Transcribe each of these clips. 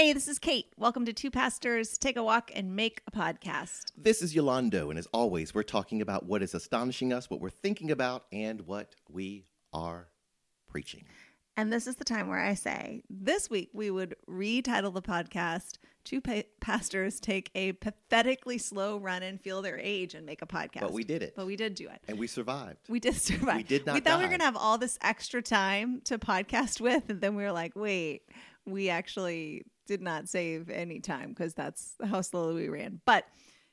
Hey, this is Kate. Welcome to Two Pastors Take a Walk and Make a Podcast. This is Yolando, and as always, we're talking about what is astonishing us, what we're thinking about, and what we are preaching. And this is the time where I say this week we would retitle the podcast Two pa- Pastors Take a Pathetically Slow Run and Feel Their Age and Make a Podcast. But we did it. But we did do it. And we survived. We did survive. We did not We thought we were going to have all this extra time to podcast with, and then we were like, wait, we actually did not save any time because that's how slowly we ran. But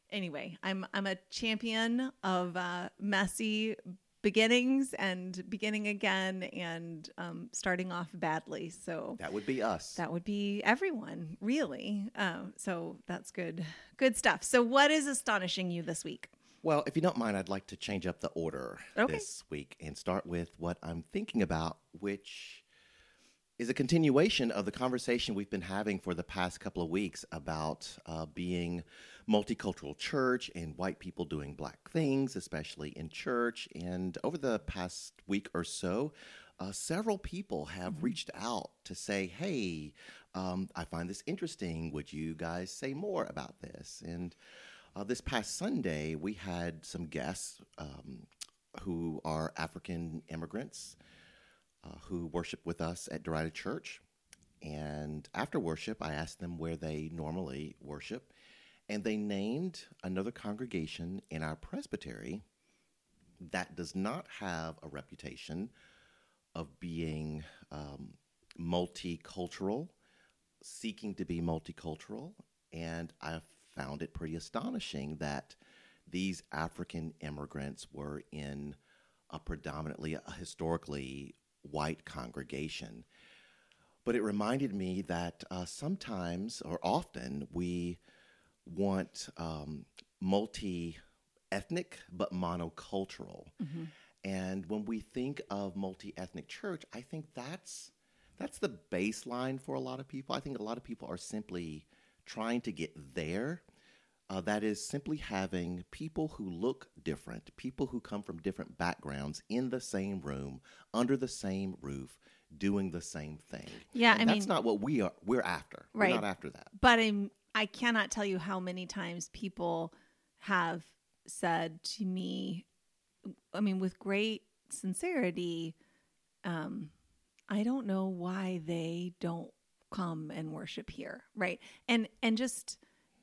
anyway, I'm I'm a champion of uh, messy beginnings and beginning again and um, starting off badly. So That would be us. that would be everyone, really. Um, so that's good, good stuff. So what is astonishing you this week? well, if you don't mind, I'd like to change up the order Okay. this week and start with what I'm thinking about, which is a continuation of the conversation we've been having for the past couple of weeks about uh, being multicultural church and white people doing black things, especially in church. And over the past week or so, uh, several people have reached out to say, "Hey, um, I find this interesting. Would you guys say more about this?" And uh, this past Sunday, we had some guests um, who are African immigrants uh, who worship with us at Derita Church. And after worship, I asked them where they normally worship. And they named another congregation in our presbytery that does not have a reputation of being um, multicultural, seeking to be multicultural. And I found it pretty astonishing that these African immigrants were in a predominantly, a historically white congregation. But it reminded me that uh, sometimes or often we want um, multi ethnic but monocultural. And when we think of multi ethnic church, I think that's that's the baseline for a lot of people. I think a lot of people are simply trying to get there. Uh, that is simply having people who look different, people who come from different backgrounds in the same room, under the same roof, doing the same thing. Yeah, And I that's mean- not what we are. We're after. Right. We're not after that. But I'm I cannot tell you how many times people have said to me, I mean, with great sincerity, um, I don't know why they don't come and worship here, right? And and just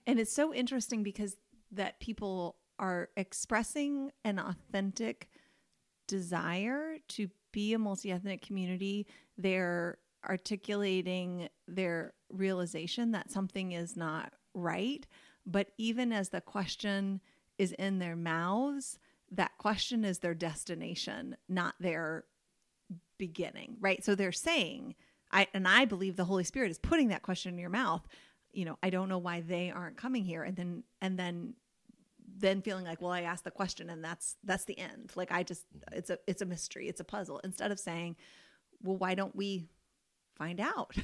and it's so interesting because that people are expressing an authentic desire to be a multi-ethnic community. They're articulating their realization that something is not right. But even as the question is in their mouths that question is their destination not their beginning right? So they're saying i and i believe the holy spirit is putting that question in your mouth you know i don't know why they aren't coming here. And then and then then feeling like well i asked the question and that's that's the end. Like i just it's a it's a mystery. It's a puzzle. Instead of saying well why don't we find out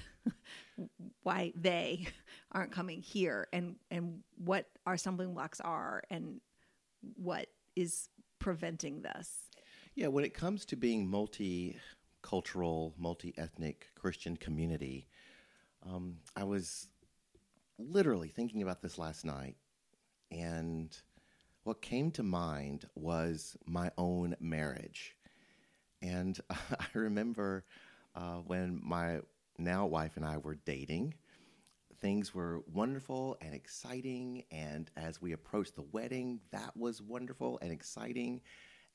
why they aren't coming here and and what our stumbling blocks are and what is preventing this? Yeah, when it comes to being multicultural, multi ethnic Christian community, um, I was literally thinking about this last night, and what came to mind was my own marriage. And I remember uh, when my now wife and I were dating, things were wonderful and exciting. And as we approached the wedding, that was wonderful and exciting.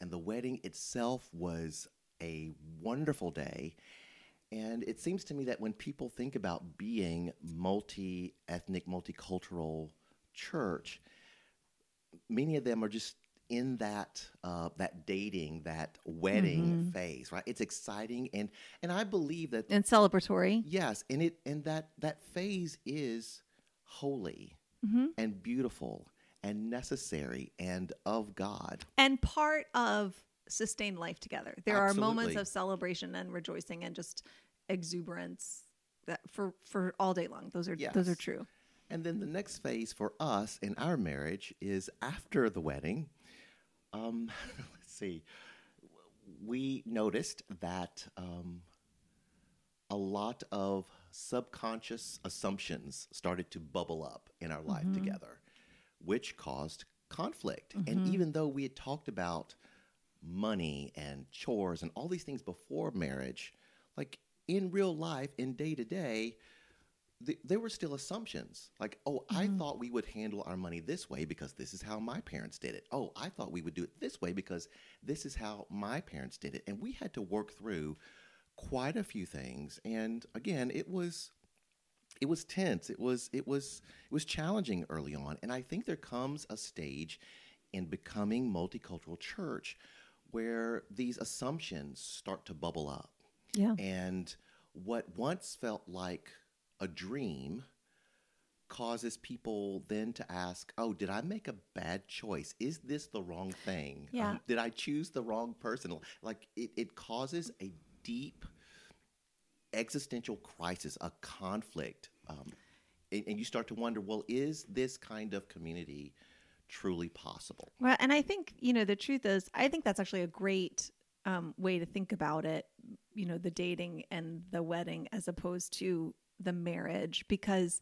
And the wedding itself was a wonderful day. And it seems to me that when people think about being multi ethnic, multicultural church, many of them are just in that uh, that dating, that wedding phase, right? It's exciting, and and I believe that and celebratory Yes, and it and that that phase is holy and beautiful and necessary and of God. and part of sustained life together. There are moments of celebration and rejoicing and just exuberance that for for all day long. Those are those are true. And then the next phase for us in our marriage is after the wedding. Um, let's see. We noticed that um, a lot of subconscious assumptions started to bubble up in our life together, which caused conflict. And even though we had talked about money and chores and all these things before marriage, like in real life, in day to day, th- there were still assumptions. Like, oh, I mm-hmm. thought we would handle our money this way because this is how my parents did it. Oh, I thought we would do it this way because this is how my parents did it. And we had to work through quite a few things. And again, it was it was tense. It was it was it was challenging early on. And I think there comes a stage in becoming multicultural church where these assumptions start to bubble up. Yeah. And what once felt like a dream causes people then to ask, "Oh, did I make a bad choice? Is this the wrong thing? Um, Yeah. did I choose the wrong person?" Like it, it causes a deep existential crisis, a conflict, um, and, and you start to wonder, well, is this kind of community truly possible? Well, and I think, you know, the truth is, I think that's actually a great um, way to think about it, you know, the dating and the wedding as opposed to the marriage, because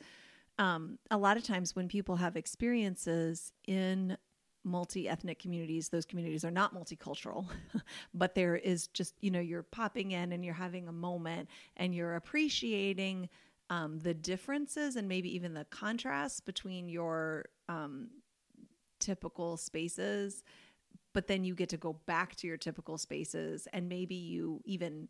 um, a lot of times when people have experiences in multi ethnic communities, those communities are not multicultural, but there is just, you know, you're popping in and you're having a moment and you're appreciating um, the differences and maybe even the contrasts between your um, typical spaces but then you get to go back to your typical spaces and maybe you even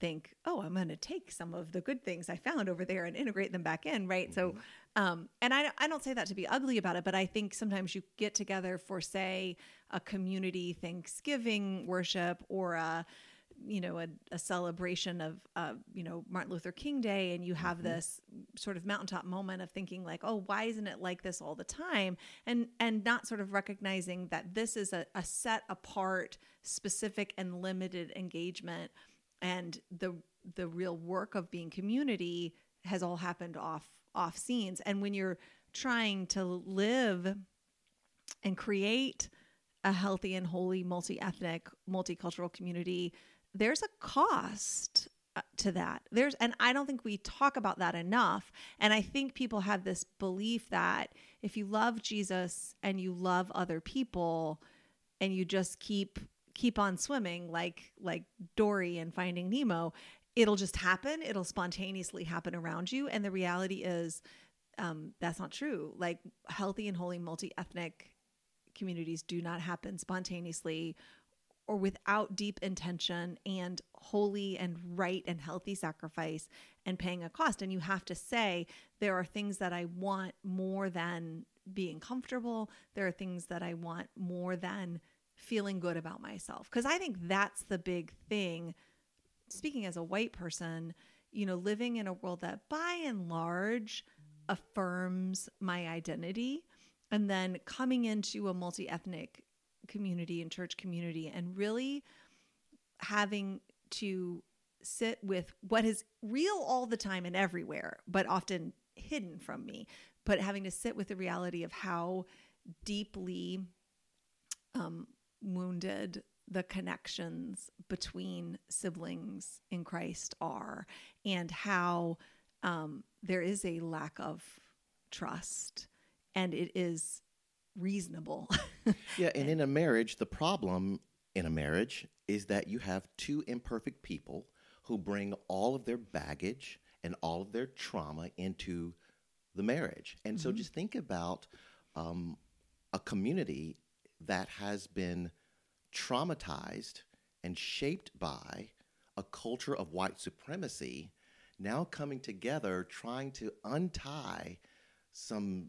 think oh i'm going to take some of the good things i found over there and integrate them back in right? So um and I, I don't say that to be ugly about it but i think sometimes you get together for say a community thanksgiving worship or a you know a, a celebration of uh, you know martin luther king day and you have this sort of mountaintop moment of thinking like oh why isn't it like this all the time? And and not sort of recognizing that this is a, a set apart specific and limited engagement and the the real work of being community has all happened off off scenes. And when you're trying to live and create a healthy and holy multi-ethnic multicultural community there's a cost uh, to that. There's and i don't think we talk about that enough. And i think people have this belief that if you love jesus and you love other people and you just keep keep on swimming like like dory and finding nemo it'll just happen. It'll spontaneously happen around you. And the reality is um, that's not true. Like healthy and holy multi-ethnic communities do not happen spontaneously or without deep intention and holy and right and healthy sacrifice and paying a cost. And you have to say, there are things that I want more than being comfortable. There are things that I want more than feeling good about myself. Because I think that's the big thing. Speaking as a white person, you know, living in a world that by and large affirms my identity and then coming into a multi ethnic community and church community and really having to sit with what is real all the time and everywhere, but often hidden from me, but having to sit with the reality of how deeply um, wounded the connections between siblings in Christ are, and how um, there is a lack of trust, and it is reasonable. Yeah, and in a marriage, the problem in a marriage is that you have two imperfect people who bring all of their baggage and all of their trauma into the marriage. And so just think about um, a community that has been traumatized and shaped by a culture of white supremacy now coming together trying to untie some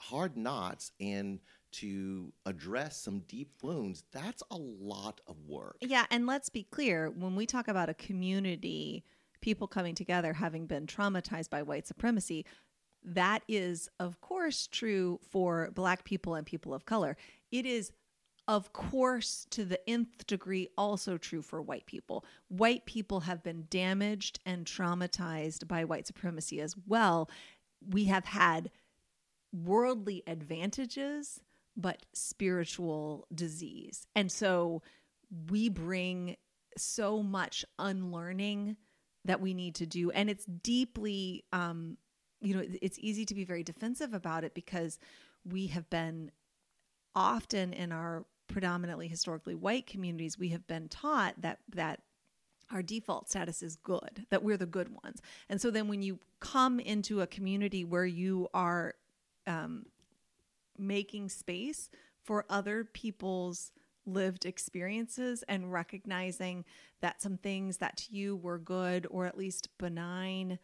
hard knots and to address some deep wounds, that's a lot of work. Yeah, and let's be clear when we talk about a community, people coming together having been traumatized by white supremacy, that is, of course, true for Black people and people of color. It is, of course, to the nth degree, also true for white people. White people have been damaged and traumatized by white supremacy as well. We have had worldly advantages but spiritual disease. And so we bring so much unlearning that we need to do and it's deeply um you know it's easy to be very defensive about it because we have been often in our predominantly historically white communities we have been taught that that our default status is good that we're the good ones and so then when you come into a community where you are um, making space for other people's lived experiences and recognizing that some things that to you were good or at least benign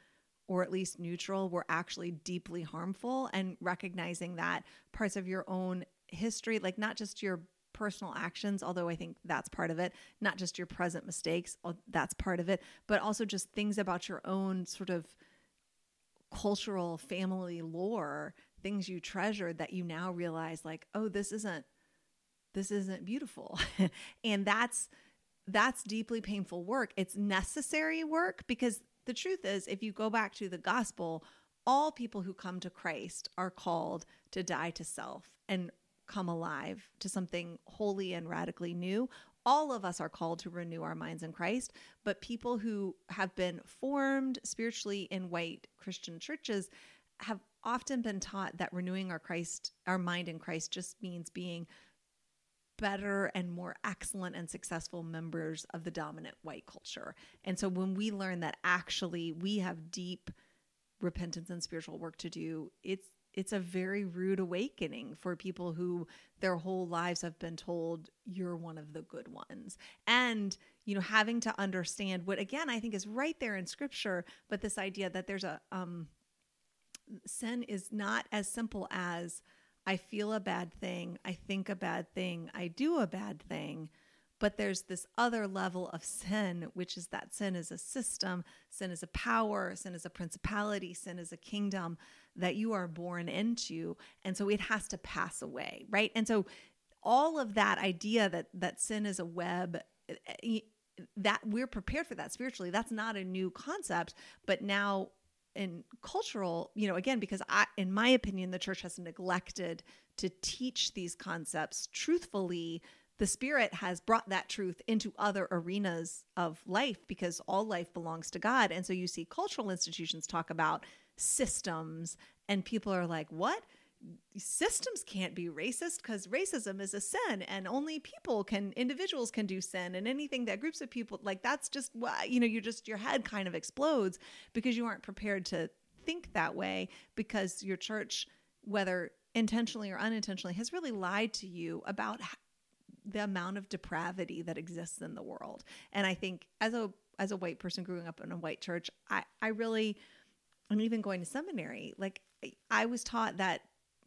or at least neutral were actually deeply harmful and recognizing that parts of your own history like not just your personal actions although i think that's part of it not just your present mistakes that's part of it but also just things about your own sort of cultural family lore things you treasured that you now realize like oh this isn't this isn't beautiful and that's that's deeply painful work it's necessary work because the truth is if you go back to the gospel all people who come to Christ are called to die to self and come alive to something holy and radically new. All of us are called to renew our minds in Christ, but people who have been formed spiritually in white Christian churches have often been taught that renewing our Christ, our mind in Christ just means being better and more excellent and successful members of the dominant white culture. And so when we learn that actually we have deep repentance and spiritual work to do, it's it's a very rude awakening for people who their whole lives have been told you're one of the good ones. And you know, having to understand what again I think is right there in scripture, but this idea that there's a um sin is not as simple as I feel a bad thing, I think a bad thing, I do a bad thing. But there's this other level of sin, which is that sin is a system, sin is a power, sin is a principality, sin is a kingdom that you are born into. And so it has to pass away, right? And so all of that idea that that sin is a web eh, that we're prepared for that spiritually that's not a new concept but now in cultural, you know, again, because I, in my opinion, the church has neglected to teach these concepts truthfully. The Spirit has brought that truth into other arenas of life because all life belongs to God. And so you see cultural institutions talk about systems, and people are like, what? Systems can't be racist because racism is a sin and only people can individuals can do sin and anything that groups of people like that's just you know you just your head kind of explodes because you aren't prepared to think that way because your church whether intentionally or unintentionally has really lied to you about the amount of depravity that exists in the world. And i think as a as a white person growing up in a white church i i really i'm even going to seminary like i was taught that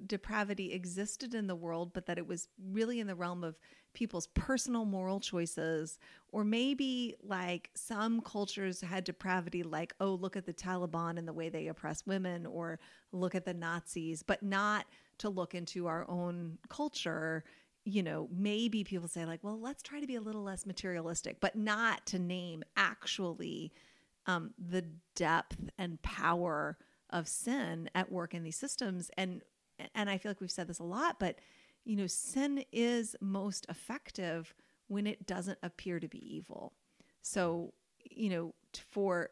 depravity existed in the world, but that it was really in the realm of people's personal moral choices, or maybe like some cultures had depravity, like, oh, look at the Taliban and the way they oppress women, or look at the Nazis, but not to look into our own culture. You know, maybe people say, like, well, let's try to be a little less materialistic, but not to name actually um, the depth and power of sin at work in these systems. And and I feel like we've said this a lot, but you know, sin is most effective when it doesn't appear to be evil. So, you know, for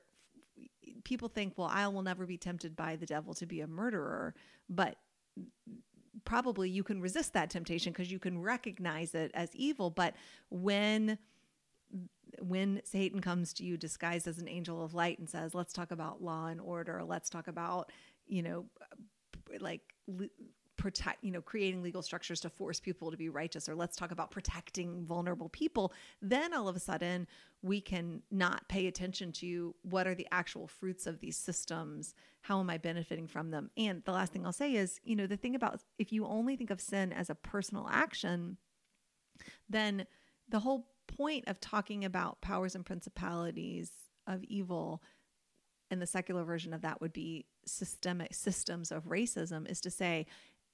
people think, well, I will never be tempted by the devil to be a murderer, but probably you can resist that temptation because you can recognize it as evil. But when when Satan comes to you disguised as an angel of light and says, "Let's talk about law and order. Let's talk about, you know, like protect you know creating legal structures to force people to be righteous or let's talk about protecting vulnerable people then all of a sudden we can not pay attention to what are the actual fruits of these systems how am i benefiting from them? And the last thing i'll say is you know the thing about if you only think of sin as a personal action then the whole point of talking about powers and principalities of evil and the secular version of that would be systemic systems of racism is to say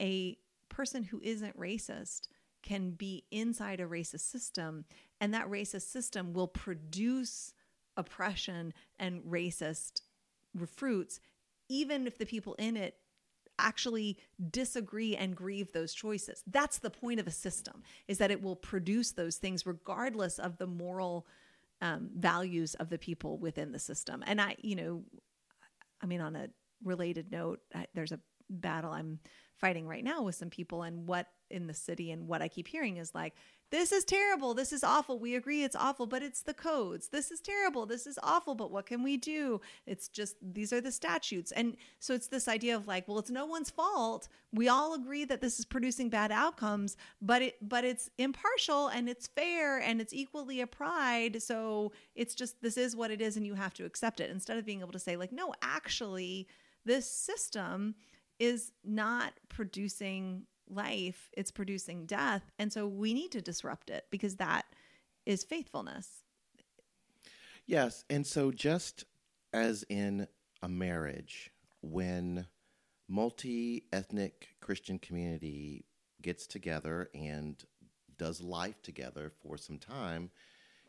a person who isn't racist can be inside a racist system and that racist system will produce oppression and racist fruits even if the people in it actually disagree and grieve those choices. That's the point of a system is that it will produce those things regardless of the moral um, values of the people within the system. And I, you know, I mean, on a related note, I, there's a battle I'm fighting right now with some people, and what in the city, and what I keep hearing is like, this is terrible. This is awful. We agree it's awful, but it's the codes. This is terrible. This is awful, but what can we do? It's just these are the statutes. And so it's this idea of like, well, it's no one's fault. We all agree that this is producing bad outcomes, but it but it's impartial and it's fair and it's equally applied. So it's just this is what it is and you have to accept it instead of being able to say like, no, actually this system is not producing life, it's producing death. And so we need to disrupt it because that is faithfulness. Yes. And so, just as in a marriage, when multi ethnic Christian community gets together and does life together for some time,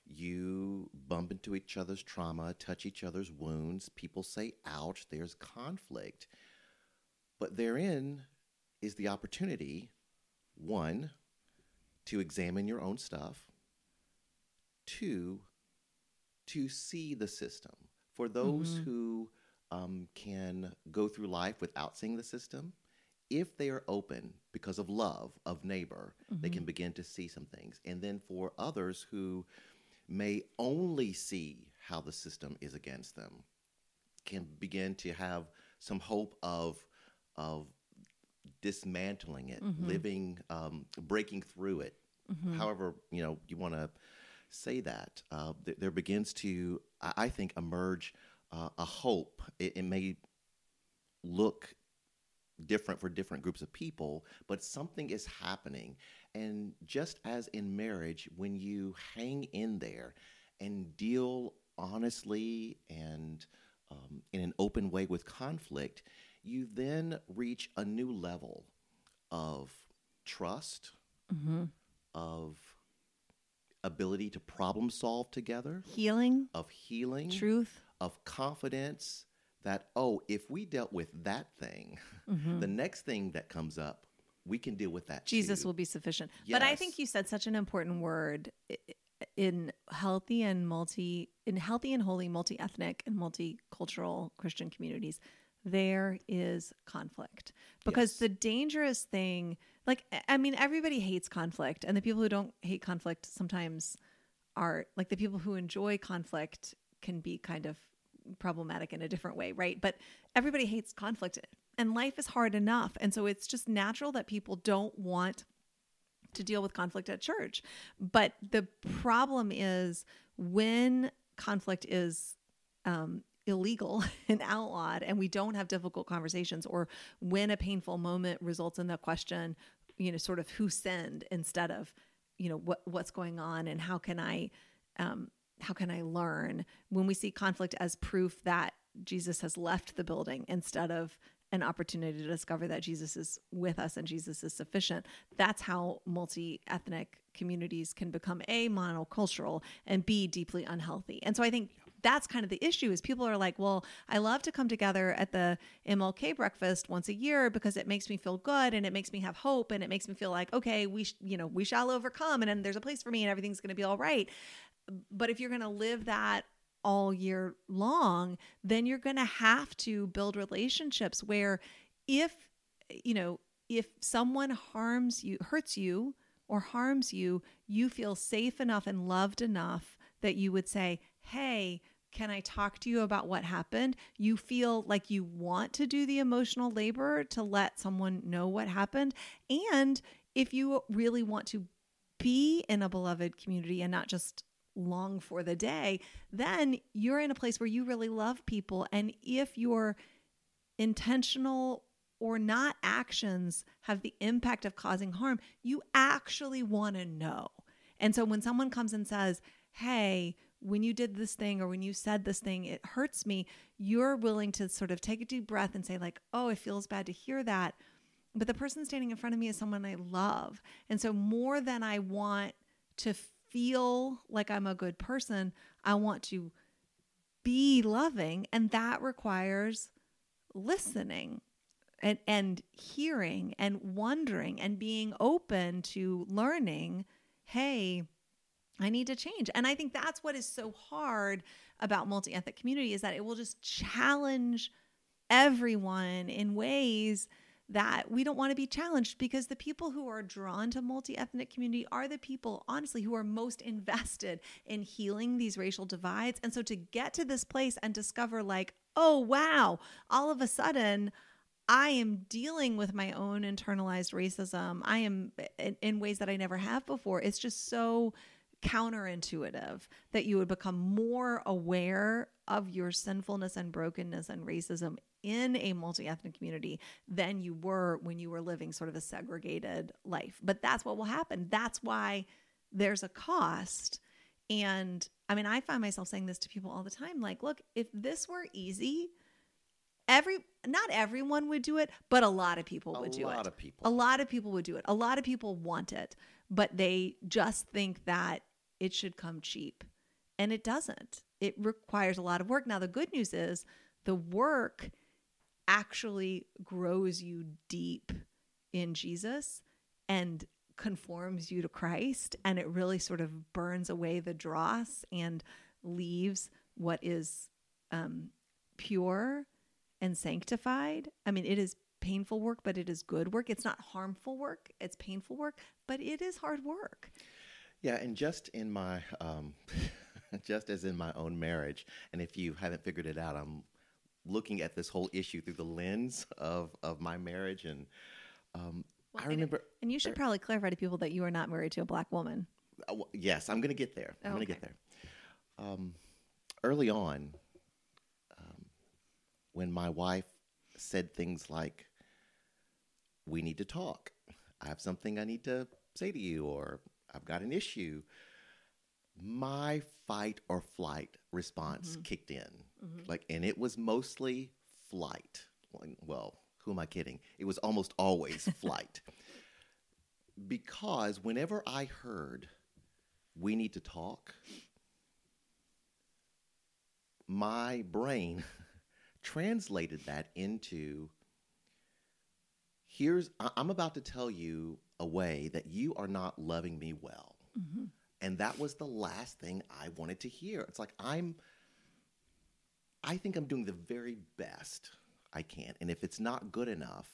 you bump into each other's trauma, touch each other's wounds. People say, ouch, there's conflict. But therein is the opportunity one, to examine your own stuff, two, to see the system. For those mm-hmm. who um, can go through life without seeing the system, if they are open because of love of neighbor, mm-hmm. they can mm-hmm. begin to see some things. And then for others who may only see how the system is against them, can begin to have some hope of of dismantling it, mm-hmm. living, um, breaking through it. Mm-hmm. However, you know you want to say that uh, th- there begins to, I think, emerge uh, a hope. It, it, may look different for different groups of people, but something is happening. And just as in marriage, when you hang in there and deal honestly and um, in an open way with conflict, you then reach a new level of trust, mm-hmm. of ability to problem solve together, healing, of healing, truth, of confidence that, oh, if we dealt with that thing, mm-hmm. the next thing that comes up, we can deal with that. Jesus too. will be sufficient. Yes. But I think you said such an important word in healthy and multi in healthy and holy multi-ethnic and multicultural Christian communities there is conflict. Because yes. the dangerous thing like i mean everybody hates conflict and the people who don't hate conflict sometimes are like the people who enjoy conflict can be kind of problematic in a different way right? But everybody hates conflict and life is hard enough and so it's just natural that people don't want to deal with conflict at church. But the problem is when conflict is um, illegal and outlawed and we don't have difficult conversations or when a painful moment results in the question you know sort of who sinned instead of you know what what's going on and how can i um how can i learn when we see conflict as proof that jesus has left the building instead of an opportunity to discover that Jesus is with us and Jesus is sufficient. That's how multi ethnic communities can become A, monocultural, and B, deeply unhealthy. And so I think that's kind of the issue is people are like, well, I love to come together at the MLK breakfast once a year because it makes me feel good and it makes me have hope and it makes me feel like, okay, we, sh- you know, we shall overcome and, and there's a place for me and everything's going to be all right. But if you're going to live that all year long, then you're going to have to build relationships where if, you know, if someone harms you, hurts you, or harms you, you feel safe enough and loved enough that you would say, Hey, can I talk to you about what happened? You feel like you want to do the emotional labor to let someone know what happened. And if you really want to be in a beloved community and not just long for the day, then you're in a place where you really love people. And if your intentional or not actions have the impact of causing harm, you actually want to know. And so when someone comes and says, Hey, when you did this thing or when you said this thing, it hurts me, you're willing to sort of take a deep breath and say, like, oh, it feels bad to hear that. But the person standing in front of me is someone I love. And so, more than I want to feel like I'm a good person, I want to be loving. And that requires listening and, and hearing and wondering and being open to learning hey, I need to change. And I think that's what is so hard about multi-ethnic community is that it will just challenge everyone in ways that we don't want to be challenged because the people who are drawn to multi-ethnic community are the people honestly who are most invested in healing these racial divides and so to get to this place and discover like oh wow all of a sudden I am dealing with my own internalized racism. I am in, in ways that I never have before. It's just so counterintuitive that you would become more aware of your sinfulness and brokenness and racism in a multi ethnic community than you were when you were living sort of a segregated life. But that's what will happen. That's why there's a cost. And I mean, I find myself saying this to people all the time like, look, if this were easy, every not everyone would do it, but a lot of people would do it. A lot of people. A lot of people would do it. A lot of people want it, but they just think that it should come cheap. And it doesn't. It requires a lot of work. Now, the good news is the work actually grows you deep in Jesus and conforms you to Christ. And it really sort of burns away the dross and leaves what is um, pure and sanctified. I mean, it is painful work, but it is good work. It's not harmful work, it's painful work, but it is hard work. Yeah, and just in my, um, just as in my own marriage, and if you haven't figured it out, I'm looking at this whole issue through the lens of of my marriage, and um, well, I remember. And, and you should probably clarify to people that you are not married to a black woman. Uh, well, yes, I'm going to get there. I'm okay. going to get there. Um, early on, um, when my wife said things like, "We need to talk," I have something I need to say to you, or I've got an issue, my fight or flight response mm-hmm. kicked in. Mm-hmm. Like, and it was mostly flight. Well, who am I kidding? It was almost always flight. Because whenever I heard we need to talk, my brain translated that into here's I'm about to tell you a way that you are not loving me well. Mm-hmm. And that was the last thing I wanted to hear. It's like I'm I think I'm doing the very best I can. And if it's not good enough,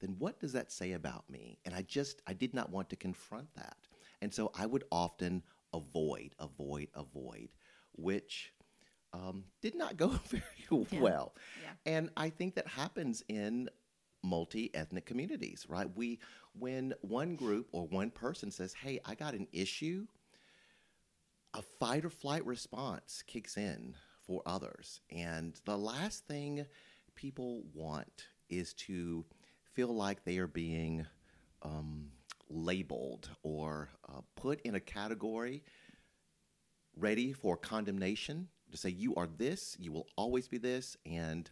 then what does that say about me? And I just I did not want to confront that. And so I would often avoid, avoid, avoid, which um, did not go very yeah. well. Yeah. And I think that happens in multi-ethnic communities, right? We when one group or one person says, "Hey, I got an issue," a fight or flight response kicks in for others. And the last thing people want is to feel like they are being um, labeled or uh, put in a category ready for condemnation to say, you are this, you will always be this, and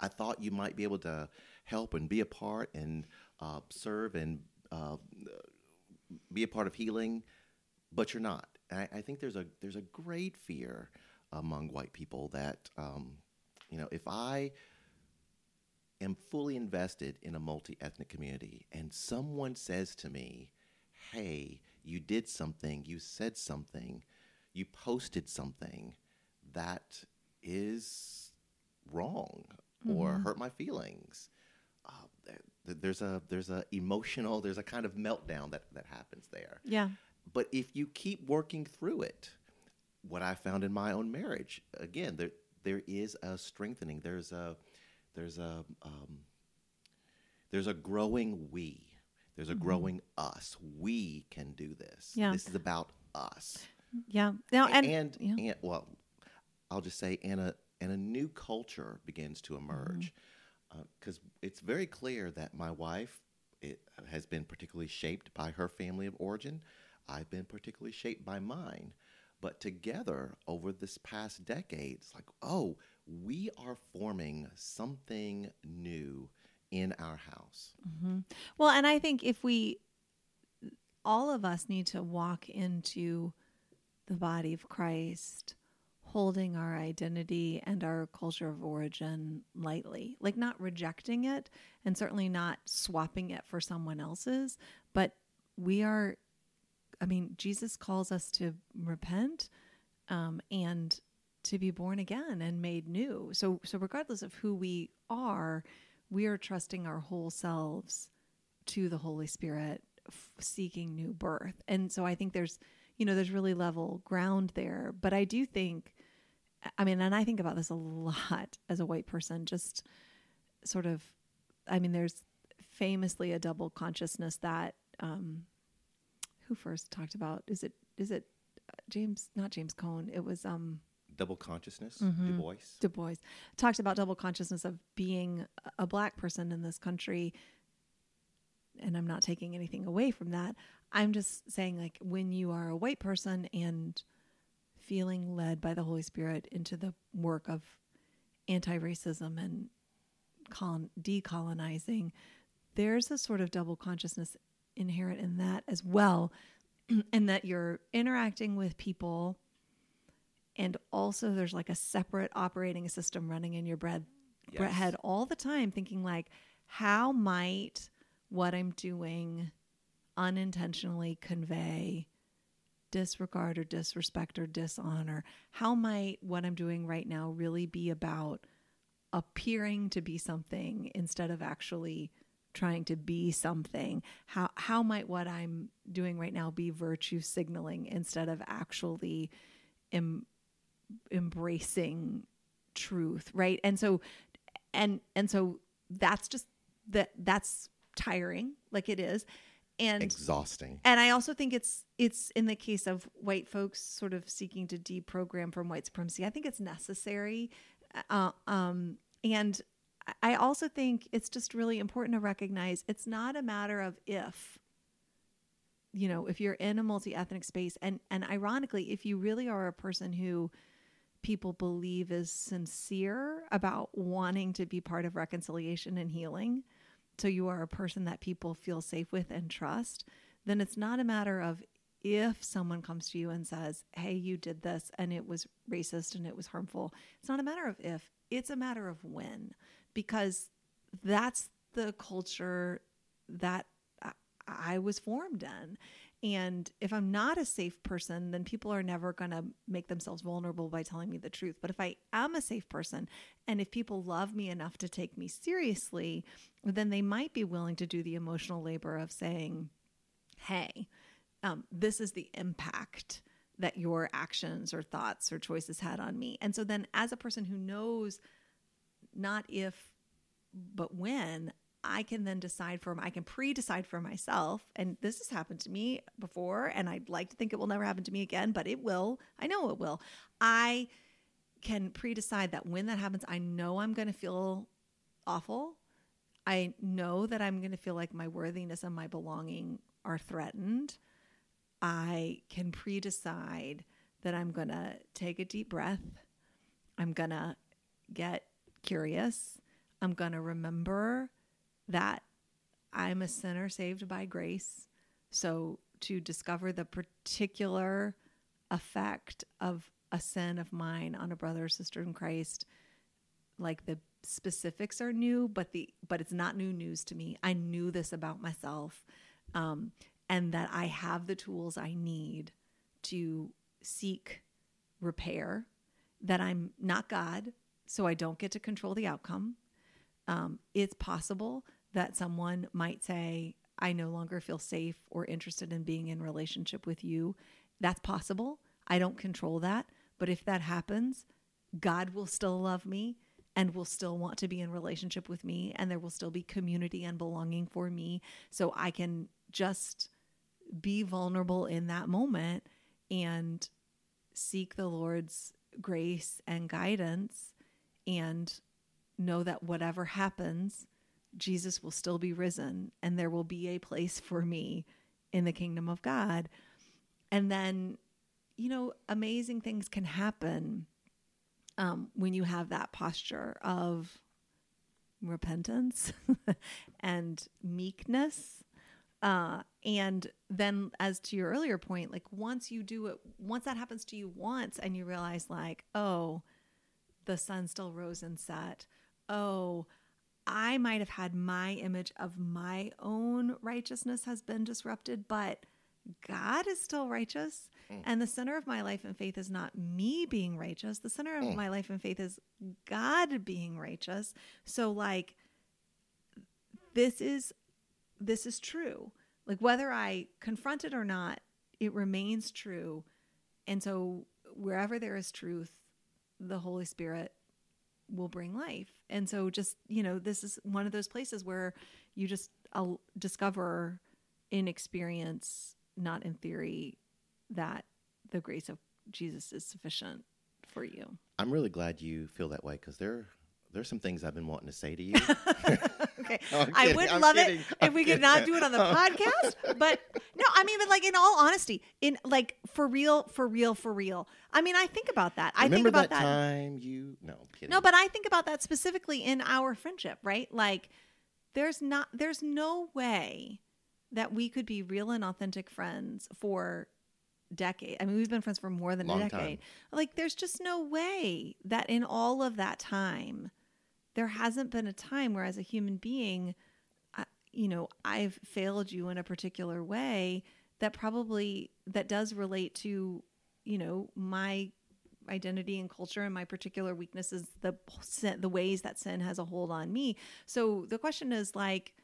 I thought you might be able to help and be a part and uh, serve and uh, be a part of healing, but you're not. I, I, think there's a there's a great fear among white people that um, you know if I am fully invested in a multi ethnic community and someone says to me, "Hey, you did something, you said something, you posted something that is wrong mm-hmm. or hurt my feelings." There's a there's a emotional there's a kind of meltdown that that happens there. Yeah. But if you keep working through it, what I found in my own marriage, again, there there is a strengthening. There's a there's a um, there's a growing we. There's a mm-hmm. growing us. We can do this. Yeah. This is about us. Yeah. Now and and, yeah. and well, I'll just say, and a and a new culture begins to emerge, because uh, it's very clear that my wife it has been particularly shaped by her family of origin. I've been particularly shaped by mine. But together over this past decade, it's like, oh, we are forming something new in our house. Mm-hmm. Well, and I think if we, all of us need to walk into the body of Christ holding our identity and our culture of origin lightly, like not rejecting it and certainly not swapping it for someone else's, but we are I mean, Jesus calls us to repent um, and to be born again and made new. So, so regardless of who we are, we are trusting our whole selves to the Holy Spirit, f- seeking new birth. And so, I think there's, you know, there's really level ground there. But I do think, I mean, and I think about this a lot as a white person, just sort of, I mean, there's famously a double consciousness that, um, who first talked about? Is it, is it uh, James, not James Cone? It was, um, Double consciousness, Mhm. Du Bois. Du Bois talked about double consciousness of being a black person in this country. And I'm not taking anything away from that. I'm just saying, like, when you are a white person and feeling led by the Holy Spirit into the work of anti racism and colon- decolonizing, there's a sort of double consciousness inherent in that as well. and that you're interacting with people and also there's like a separate operating system running in your bread Yes. head all the time thinking like how might what i'm doing unintentionally convey disregard or disrespect or dishonor how might what i'm doing right now really be about appearing to be something instead of actually trying to be something? How how might what i'm doing right now be virtue signaling instead of actually em- embracing truth right? And so and and so that's just that that's tiring like it is and Exhausting. and I also think it's it's in the case of white folks sort of seeking to deprogram from white supremacy. I think it's necessary, uh, um, and I also think it's just really important to recognize it's not a matter of if. You know, if you're in a multi ethnic space, and and ironically, if you really are a person who people believe is sincere about wanting to be part of reconciliation and healing, so you are a person that people feel safe with and trust, then it's not a matter of if someone comes to you and says, Hey, you did this and it was racist and it was harmful. It's not a matter of if, it's a matter of when, because that's the culture that I- was formed in. And if I'm not a safe person, then people are never going to make themselves vulnerable by telling me the truth. But if I am a safe person, and if people love me enough to take me seriously, then they might be willing to do the emotional labor of saying, hey, um, this is the impact that your actions or thoughts or choices had on me. And so then, as a person who knows not if, but when, I can then decide for I can pre-decide for myself, and this has happened to me before, and I'd like to think it will never happen to me again, but it will. I know it will. I can pre-decide that when that happens, I know I'm going to feel awful. I know that I'm going to feel like my worthiness and my belonging are threatened. I can pre-decide that I'm going to take a deep breath. I'm going to get curious. I'm going to remember that I'm a sinner saved by grace. So to discover the particular effect of a sin of mine on a brother or sister in Christ, like the specifics are new, but the but it's not new news to me. I knew this about myself, um, and that I have the tools I need to seek repair. That I'm not God, so I don't get to control the outcome. Um, it's possible that someone might say, I no longer feel safe or interested in being in relationship with you. That's possible. I don't control that. But if that happens, God will still love me and will still want to be in relationship with me. And there will still be community and belonging for me. So I can just be vulnerable in that moment and seek the Lord's grace and guidance and know that whatever happens, Jesus will still be risen and there will be a place for me in the kingdom of God. And then, you know, amazing things can happen um, when you have that posture of repentance and meekness. Uh, and then, as to your earlier point, like once you do it, once that happens to you once and you realize, like, oh, the sun still rose and set. Oh, I might have had my image of my own righteousness has been disrupted, but God is still righteous. Mm. And the center of my life and faith is not me being righteous. The center of Mm. my life and faith is God being righteous. So like this is this is true. Like whether I confront it or not, it remains true. And so wherever there is truth, the Holy Spirit will bring life. And so just, you know, this is one of those places where you just uh, discover in experience, not in theory, that the grace of Jesus is sufficient for you. I'm really glad you feel that way because there there's some things I've been wanting to say to you. okay. No, I would I'm love kidding, it I'm if we could not do it on the podcast. But no, I mean, but like in all honesty, in like for real, for real, for real. I mean, I think about that. I Remember think about that, that. time you? No, I'm kidding. No, but I think about that specifically in our friendship, right? Like there's not there's no way that we could be real and authentic friends for decade. I mean, we've been friends for more than Long a decade. time. Like there's just no way that in all of that time there hasn't been a time where as a human being I, you know, I've failed you in a particular way that probably that does relate to, you know, my identity and culture and my particular weaknesses, the the ways that sin has a hold on me. So the question is like,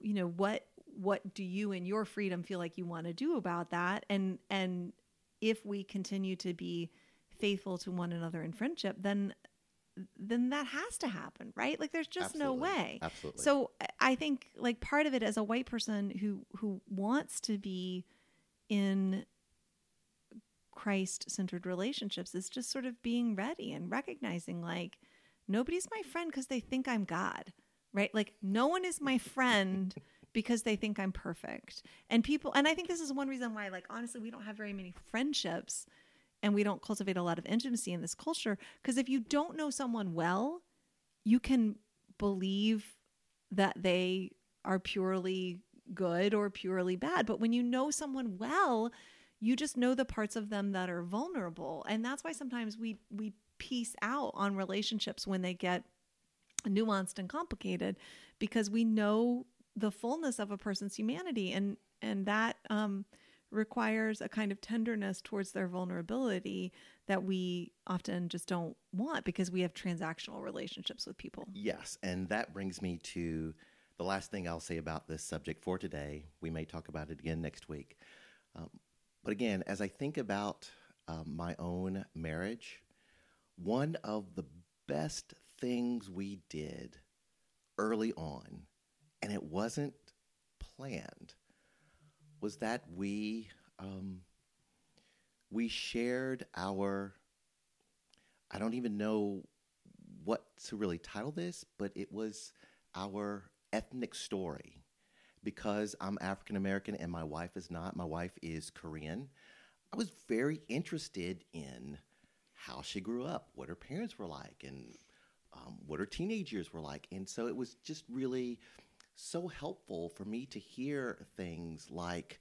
you know, what what do you in your freedom feel like you want to do about that? And and if we continue to be faithful to one another in friendship, then then that has to happen, right? Like there's just no way. Absolutely. So I- think like part of it as a white person who who wants to be in Christ centered relationships is just sort of being ready and recognizing like nobody's my friend because they think I'm God, right? Like no one is my friend because they think I'm perfect. And people, and I think this is one reason why, like, honestly, we don't have very many friendships and we don't cultivate a lot of intimacy in this culture because if you don't know someone well, you can believe that they are purely good or purely bad. But when you know someone well, you just know the parts of them that are vulnerable. And that's why sometimes we we piece out on relationships when they get nuanced and complicated because we know the fullness of a person's humanity and and that um requires a kind of tenderness towards their vulnerability that we often just don't want because we have transactional relationships with people. Yes, and that brings me to the last thing I'll say about this subject for today. We may talk about it again next week. Um, but again, as I think about um, my own marriage, one of the best things we did early on, and it wasn't planned, was that we um, we shared our I don't even know what to really title this, but it was our ethnic story because I'm African American and my wife is not. My wife is Korean. I was very interested in how she grew up, what her parents were like, and um, what her teenage years were like. And so it was just really so helpful for me to hear things like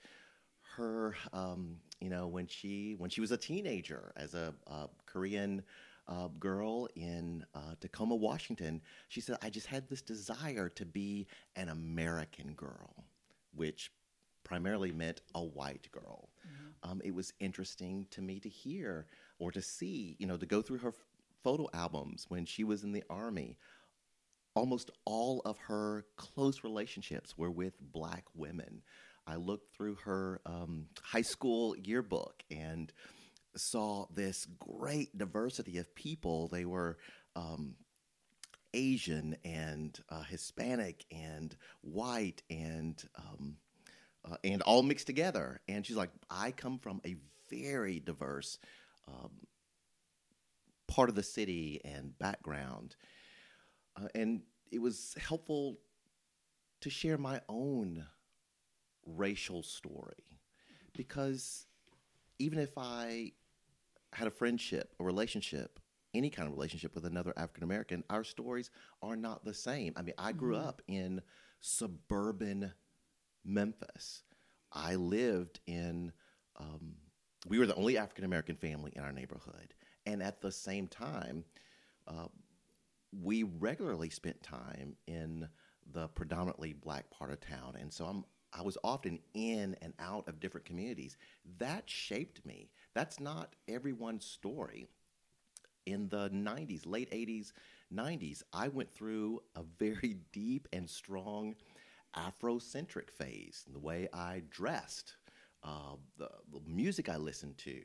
her, um, you know, when she when she was a teenager as a, a Korean uh, girl in uh, Tacoma, Washington. She said, "I just had this desire to be an American girl," which primarily meant a white girl. Um, it was interesting to me to hear or to see, you know, to go through her f- photo albums when she was in the army. Almost all of her close relationships were with black women. I looked through her um, high school yearbook and saw this great diversity of people. They were um, Asian and uh, Hispanic and white and um, uh, and all mixed together. And she's like, I come from a very diverse um, part of the city and background, uh, and it was helpful to share my own racial story because even if I had a friendship, a relationship, any kind of relationship with another African American, our stories are not the same. I mean, I grew up in suburban Memphis. I lived in, um, we were the only African American family in our neighborhood. And at the same time, uh, we regularly spent time in the predominantly black part of town. And so I'm, I was often in and out of different communities. That shaped me. That's not everyone's story. In the 90s, late 80s, 90s, I went through a very deep and strong Afrocentric phase. The way I dressed, uh, the, the, music I listened to.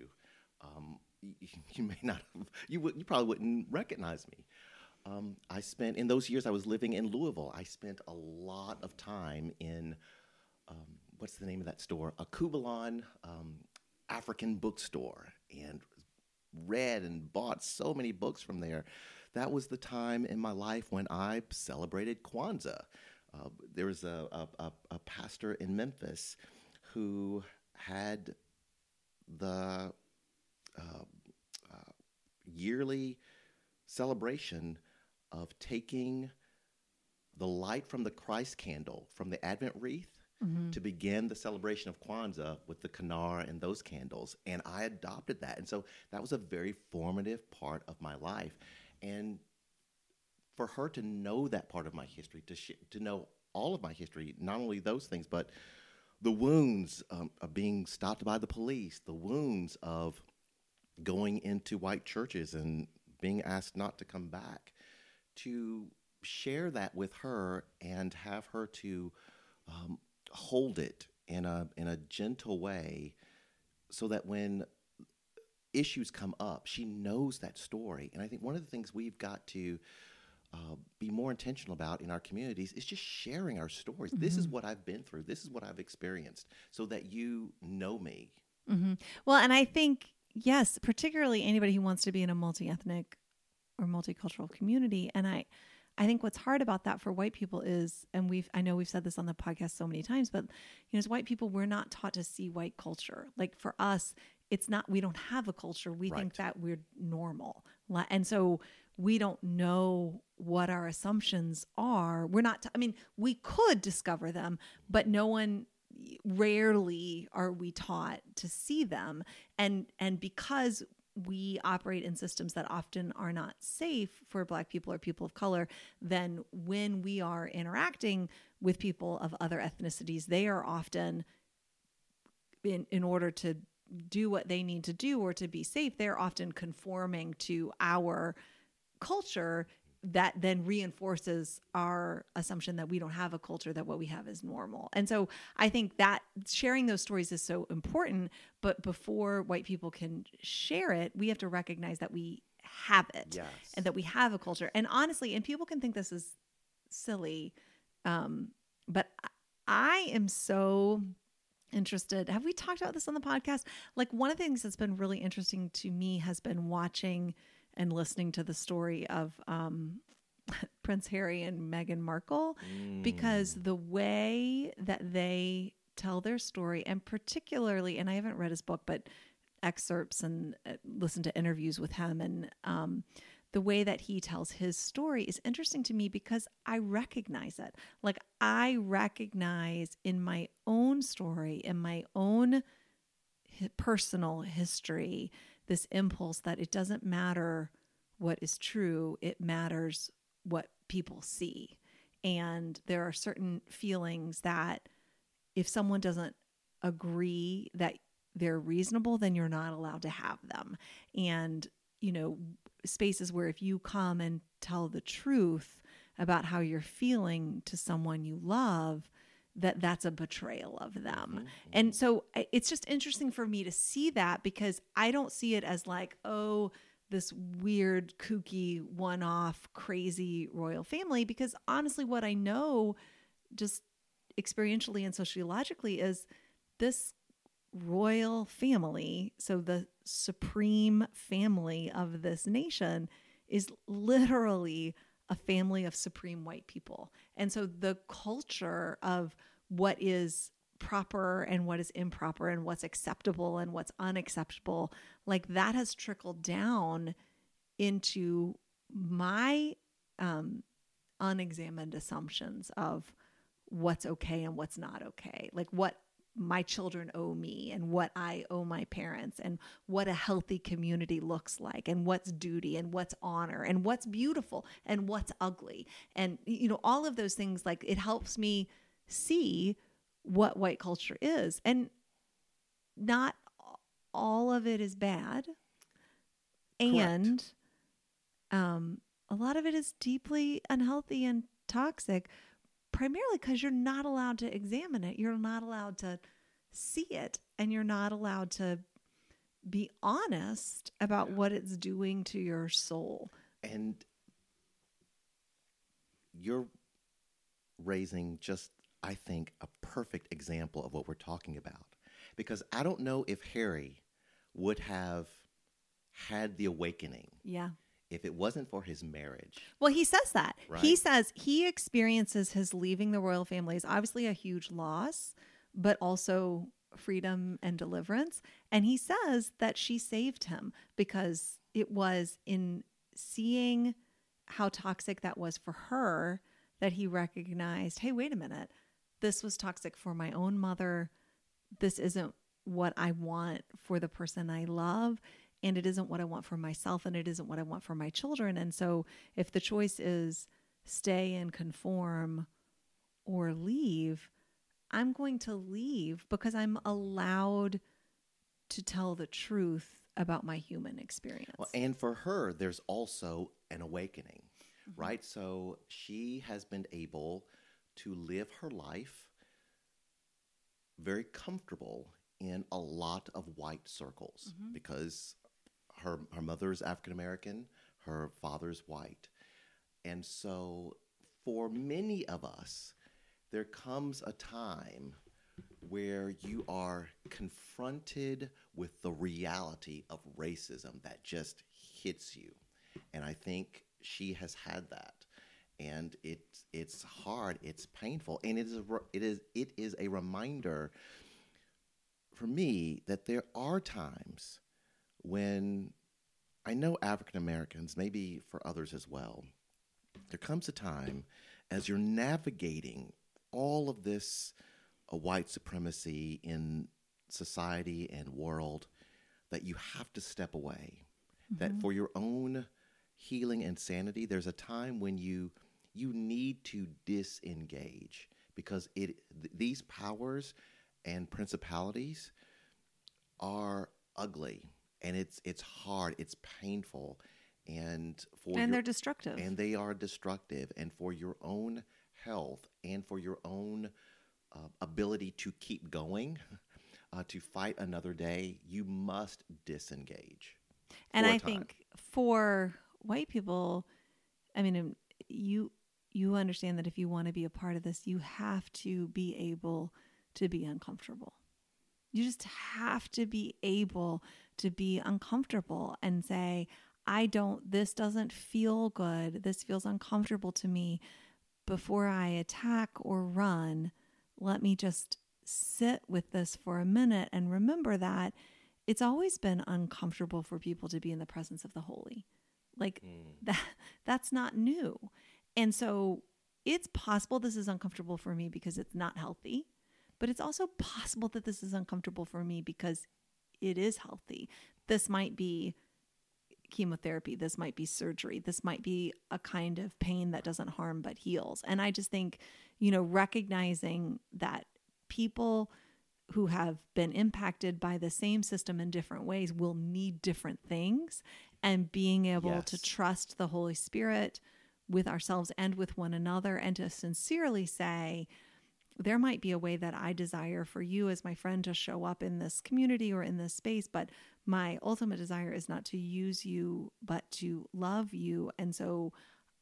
Um, you, you, may not, have, you, would, you probably wouldn't recognize me. Um, I spent, in those years I was living in Louisville, I spent a lot of time in, um, what's the name of that store? A Kubalon um, African bookstore, and read and bought so many books from there. That was the time in my life when I celebrated Kwanzaa. Uh, there was a, a, a, pastor in Memphis who had the uh, uh, yearly celebration of taking the light from the Christ candle from the Advent wreath mm-hmm. to begin the celebration of Kwanzaa with the kinara and those candles. And I adopted that. And so that was a very formative part of my life. And for her to know that part of my history, to, sh- to know all of my history, not only those things, but the wounds um, of being stopped by the police, the wounds of going into white churches and being asked not to come back, to share that with her and have her to um, hold it in a in a gentle way, so that when issues come up, she knows that story. And I think one of the things we've got to uh, be more intentional about in our communities is just sharing our stories. Mm-hmm. This is mm-hmm. what I've been through. This is what I've experienced, so that you know me. Mm-hmm. Well, and I think yes, particularly anybody who wants to be in a multi ethnic or multicultural community. And I, I think what's hard about that for white people is, and we've, I know we've said this on the podcast so many times, but you know, as white people, we're not taught to see white culture. Like for us, it's not, we don't have a culture. We right. think that we're normal. And so we don't know what our assumptions are. We're not, t- I mean, we could discover them, but no one rarely are we taught to see them and and because we operate in systems that often are not safe for black people or people of color then when we are interacting with people of other ethnicities. They are often in in order to do what they need to do or to be safe they're often conforming to our culture that then reinforces our assumption that we don't have a culture that what we have is normal. And so i think that sharing those stories is so important but before white people can share it we have to recognize that we have it yes. and that we have a culture. And honestly and people can think this is silly um, but i am so interested. Have we talked about this on the podcast? Like one of the things that's been really interesting to me has been watching and listening to the story of um, Prince Harry and Meghan Markle mm. because the way that they tell their story, and particularly, and I haven't read his book, but excerpts and uh, listen to interviews with him, and um, the way that he tells his story is interesting to me because I recognize it. Like, I recognize in my own story, in my own personal history, this impulse that it doesn't matter what is true, it matters what people see. And there are certain feelings that if someone doesn't agree that they're reasonable, then you're not allowed to have them. And, you know, spaces where if you come and tell the truth about how you're feeling to someone you love, that that's a betrayal of them. Mm-hmm. And so it's just interesting for me to see that because I don't see it as like, oh, this weird, kooky, one off, crazy royal family. Because honestly, what I know just experientially and sociologically is this royal family, so the supreme family of this nation, is literally a family of supreme white people. And so the culture of what is proper and what is improper and what's acceptable and what's unacceptable, like that has trickled down into my um, unexamined assumptions of what's okay and what's not okay. Like what my children owe me and what I owe my parents and what a healthy community looks like and what's duty and what's honor and what's beautiful and what's ugly. And you know all of those things like it helps me see what white culture is. And not all of it is bad. And um, a lot of it is deeply unhealthy and toxic, primarily because you're not allowed to examine it. You're not allowed to see it, and you're not allowed to be honest about what it's doing to your soul. And you're raising just, I think, a perfect example of what we're talking about. Because I don't know if Harry would have had the awakening Yeah. If it wasn't for his marriage. Well, he says that. He says he experiences his leaving the royal family is obviously a huge loss, but also freedom and deliverance. And he says that she saved him because it was in seeing how toxic that was for her that he recognized hey, wait a minute. This was toxic for my own mother. This isn't what I want for the person I love. And it isn't what I want for myself. And it isn't what I want for my children. And so if the choice is stay and conform or leave, I'm going to leave because I'm allowed to tell the truth about my human experience. Well, and for her, there's also an awakening, mm-hmm. right? So she has been able to live her life very comfortable in a lot of white circles mm-hmm. because her her mother is African American, her father's white. And so for many of us, there comes a time where you are confronted with the reality of racism that just hits you. And I think she has had that. And it's it's hard, it's painful, and it is it is it is a reminder for me that there are times when I know African Americans, maybe for others as well, there comes a time as you're navigating all of this uh, white supremacy in society and world that you have to step away. That for your own healing and sanity, there's a time when you you need to disengage because it th- these powers and principalities are ugly and it's it's hard, it's painful, and for and your- they're destructive. and they are destructive. And for your own health and for your own uh, ability to keep going, uh, to fight another day, you must disengage. and I time. think for white people, I mean, um, you you understand that if you want to be a part of this, you have to be able to be uncomfortable. You just have to be able to be uncomfortable and say, I don't, this doesn't feel good. This feels uncomfortable to me. Before I attack or run, let me just sit with this for a minute and remember that it's always been uncomfortable for people to be in the presence of the holy. Like hmm. that that's not new. And so it's possible this is uncomfortable for me because it's not healthy, but it's also possible that this is uncomfortable for me because it is healthy. This might be chemotherapy, this might be surgery, this might be a kind of pain that doesn't harm but heals. And I just think, you know, recognizing that people who have been impacted by the same system in different ways will need different things and being able to trust the Holy Spirit with ourselves and with one another and to sincerely say, there might be a way that I desire for you as my friend to show up in this community or in this space, but my ultimate desire is not to use you, but to love you. And so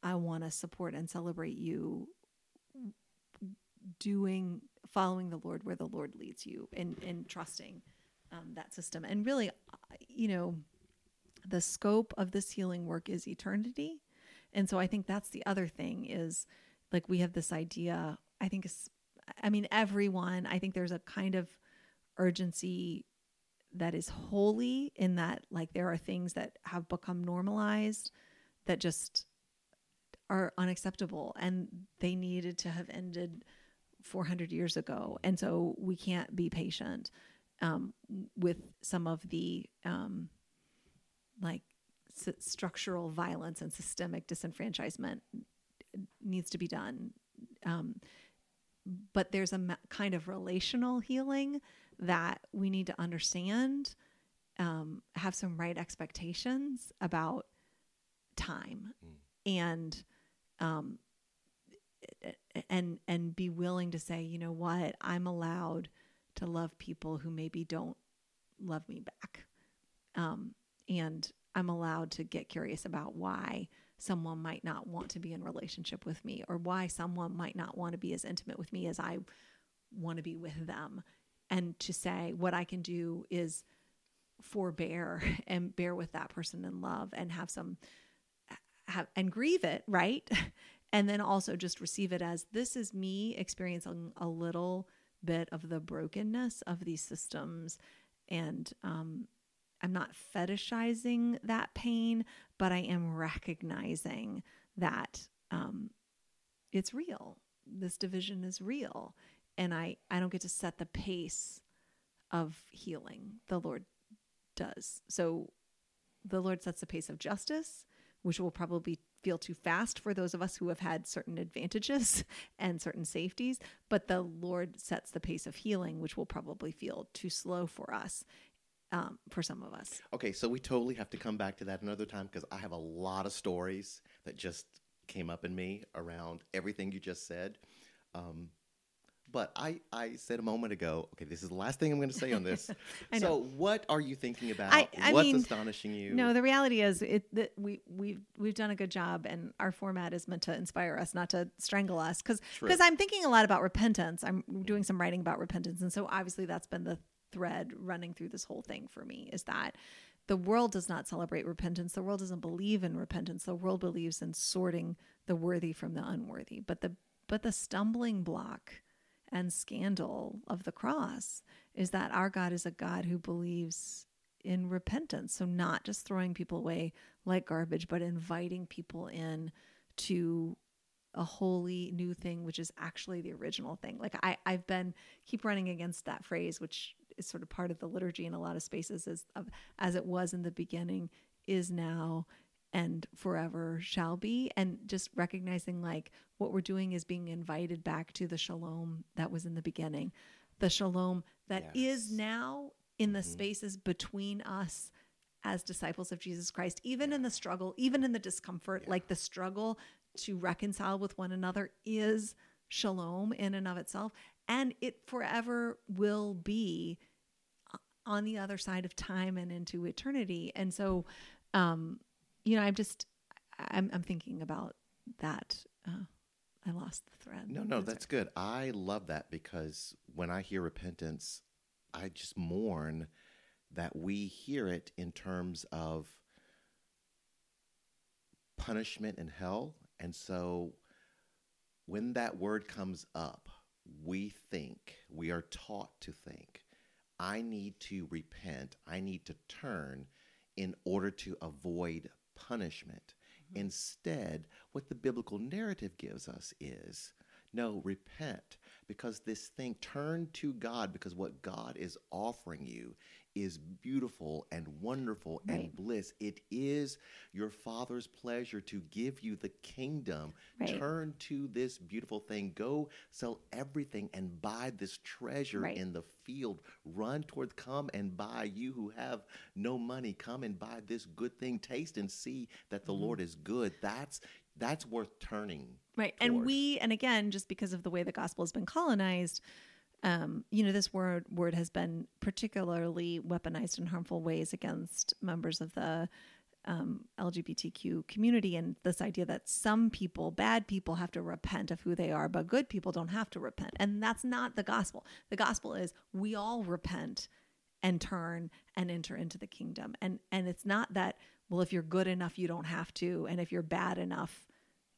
I want to support and celebrate you doing, following the Lord where the Lord leads you and, and trusting um, that system. And really, uh, you know, the scope of this healing work is eternity. And so I think that's the other thing is like we have this idea, I think I mean, everyone, I think there's a kind of urgency that is holy in that like there are things that have become normalized that just are unacceptable and they needed to have ended 400 years ago and so we can't be patient um, with some of the um, like s- structural violence and systemic disenfranchisement needs to be done um, but there's a ma- kind of relational healing that we need to understand, um, have some right expectations about time, and um, and and be willing to say, you know what, I'm allowed to love people who maybe don't love me back, um, and I'm allowed to get curious about why someone might not want to be in relationship with me or why someone might not want to be as intimate with me as I want to be with them and to say what I can do is forbear and bear with that person in love and have some have and grieve it, right? And then also just receive it as this is me experiencing a little bit of the brokenness of these systems and um I'm not fetishizing that pain, but I am recognizing that um, it's real. This division is real. And I, I don't get to set the pace of healing. The Lord does. So the Lord sets the pace of justice, which will probably feel too fast for those of us who have had certain advantages and certain safeties. But the Lord sets the pace of healing, which will probably feel too slow for us um, for some of us. Okay, so we totally have to come back to that another time because I have a lot of stories that just came up in me around everything you just said. Um, but I, I said a moment ago, okay, this is the last thing I'm going to say on this. so, what are you thinking about? I, I What's mean, astonishing you? No, the reality is it that we we've we've done a good job, and our format is meant to inspire us, not to strangle us. Because because I'm thinking a lot about repentance. I'm doing some writing about repentance, and so obviously that's been the thread running through this whole thing for me is that the world does not celebrate repentance. The world doesn't believe in repentance. The world believes in sorting the worthy from the unworthy. But the but the stumbling block and scandal of the cross is that our God is a God who believes in repentance. So not just throwing people away like garbage, but inviting people in to a holy new thing, which is actually the original thing. Like I, I've been keep running against that phrase, which is sort of part of the liturgy in a lot of spaces as of, as it was in the beginning, is now, and forever shall be. And just recognizing like what we're doing is being invited back to the shalom that was in the beginning, the shalom that is Yes. now in the mm-hmm. spaces between us as disciples of Jesus Christ, even in the struggle, even in the discomfort, like the struggle to reconcile with one another is shalom in and of itself. And it forever will be on the other side of time and into eternity. And so, um, you know, I'm just, I'm, I'm thinking about that. Uh, I lost the thread. No, no, That's that's good. I love that because when I hear repentance, I just mourn that we hear it in terms of punishment and hell. And so when that word comes up, we think, we are taught to think, I need to repent, I need to turn in order to avoid punishment. Mm-hmm. Instead, what the biblical narrative gives us is no, repent because this thing, turn to God because what God is offering you is beautiful and wonderful and bliss. It is your Father's pleasure to give you the kingdom. Right. Turn to this beautiful thing. Go sell everything and buy this treasure Right. in the field. Run toward, come and buy. You who have no money, come and buy this good thing. Taste and see that the mm-hmm. Lord is good. That's that's worth turning. Right. And we, and again, just because of the way the gospel has been colonized, um, you know, this word word has been particularly weaponized in harmful ways against members of the um, LGBTQ community, and this idea that some people, bad people, have to repent of who they are, but good people don't have to repent, and that's not the gospel. The gospel is we all repent and turn and enter into the kingdom, and and it's not that well, if you're good enough, you don't have to, and if you're bad enough,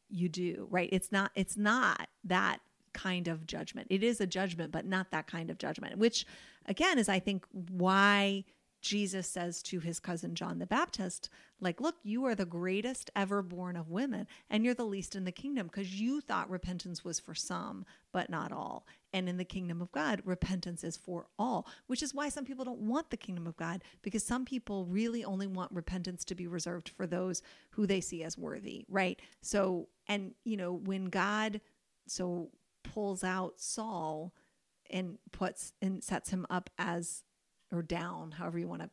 you do right? It's not it's not that kind of judgment. It is a judgment but not that kind of judgment which again is i think why jesus says to his cousin john the baptist like look you are the greatest ever born of women and you're the least in the kingdom because you thought repentance was for some but not all. And in the kingdom of god repentance is for all which is why some people don't want the kingdom of god because some people really only want repentance to be reserved for those who they see as worthy right? So and you know when god so pulls out Saul and puts and sets him up as or down, however you want to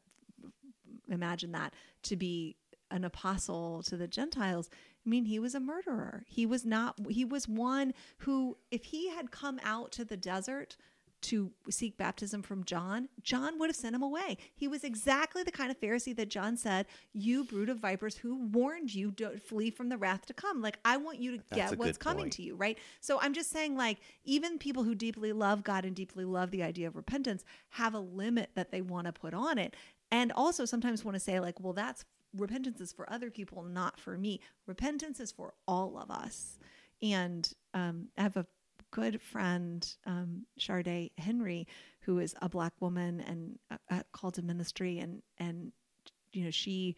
imagine that, to be an apostle to the Gentiles. I mean, he was a murderer. He was not, he was one who, if he had come out to the desert to seek baptism from John, John would have sent him away. He was exactly the kind of Pharisee that John said, You brood of vipers, who warned you to flee from the wrath to come. Like, I want you to That's get what's coming point. to you, right? So I'm just saying, like, even people who deeply love God and deeply love the idea of repentance have a limit that they want to put on it. And also sometimes want to say, like, well, that's repentance is for other people, not for me. Repentance is for all of us. And um, I have a good friend, um, Charday Henry, who is a black woman and uh, uh, called to ministry, and and you know she.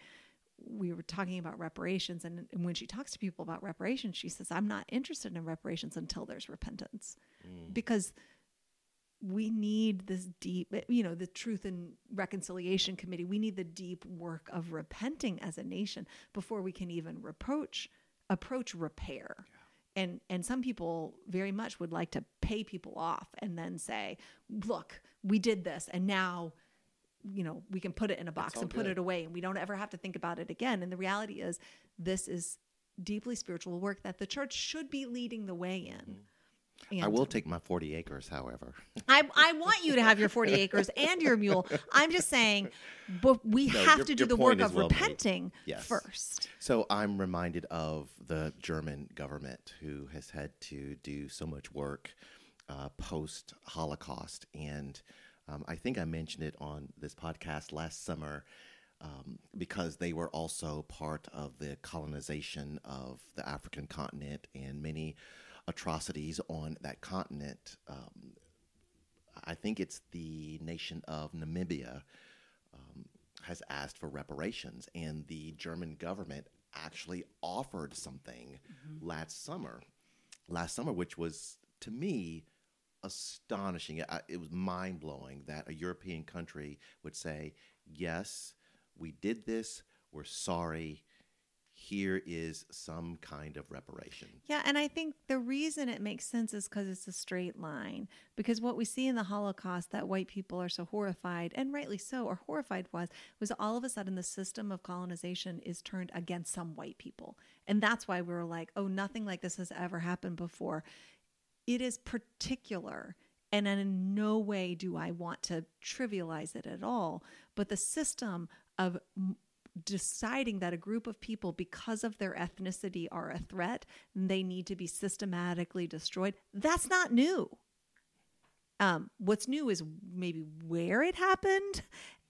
We were talking about reparations, and, and when she talks to people about reparations, she says, "I'm not interested in reparations until there's repentance, because we need this deep you know the truth and reconciliation committee we need the deep work of repenting as a nation before we can even reproach approach repair and and some people very much would like to pay people off and then say look we did this and now you know we can put it in a box and put good. it away and we don't ever have to think about it again. And the reality is this is deeply spiritual work that the church should be leading the way in. I And- will take my 40 acres, however. I, I want you to have your 40 acres and your mule. I'm just saying, but we No, have your- to do the work of well repenting Yes. first. So I'm reminded of the German government who has had to do so much work uh, post Holocaust. And um, I think I mentioned it on this podcast last summer um, because they were also part of the colonization of the African continent and many atrocities on that continent. Um, I think it's the nation of Namibia um, has asked for reparations, and the German government actually offered something last summer. Last summer, which was to me astonishing. I, it was mind blowing that a European country would say, "Yes, we did this. We're sorry. Here is some kind of reparation." Yeah, and I think the reason it makes sense is because it's a straight line. Because what we see in the Holocaust that white people are so horrified, and rightly so, are horrified was, was all of a sudden the system of colonization is turned against some white people. And that's why we were like, oh, nothing like this has ever happened before. It is particular. And in no way do I want to trivialize it at all. But the system of deciding that a group of people, because of their ethnicity, are a threat, and they need to be systematically destroyed, that's not new. Um, what's new is maybe where it happened.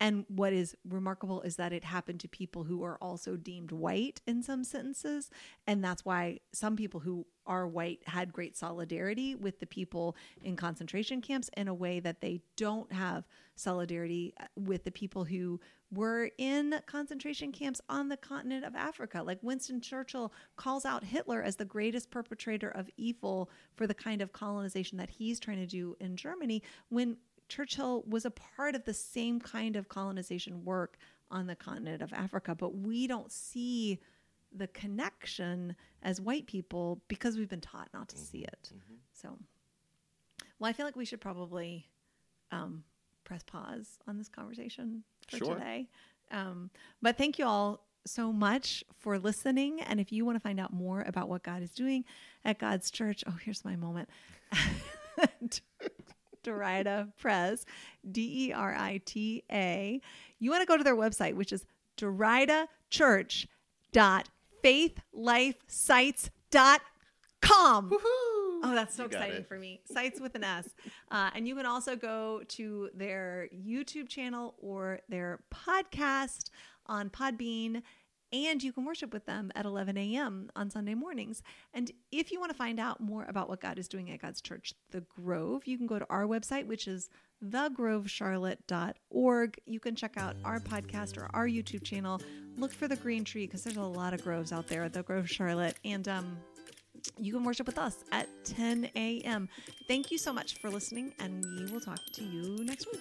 And what is remarkable is that it happened to people who are also deemed white in some sentences. And that's why some people who are white had great solidarity with the people in concentration camps in a way that they don't have solidarity uh, with the people who were in concentration camps on the continent of Africa. Like Winston Churchill calls out Hitler as the greatest perpetrator of evil for the kind of colonization that he's trying to do in Germany when Churchill was a part of the same kind of colonization work on the continent of Africa. But we don't see the connection as white people because we've been taught not to see it. So, well, I feel like we should probably um, press pause on this conversation for Sure. today. Um, but thank you all so much for listening. And if you want to find out more about what God is doing at God's church, oh, here's my moment. Derita Press, D E R I T A. You want to go to their website, which is deritachurch.faithlifesites.com. Oh, that's so You exciting it. for me. Sites with an S. Uh, and you can also go to their YouTube channel or their podcast on Podbean. And you can worship with them at 11 a.m. on Sunday mornings. And if you want to find out more about what God is doing at God's church, The Grove, you can go to our website, which is thegrovecharlotte.org. You can check out our podcast or our YouTube channel. Look for the green tree because there's a lot of groves out there at The Grove Charlotte. And um, you can worship with us at 10 a.m. Thank you so much for listening, and we will talk to you next week.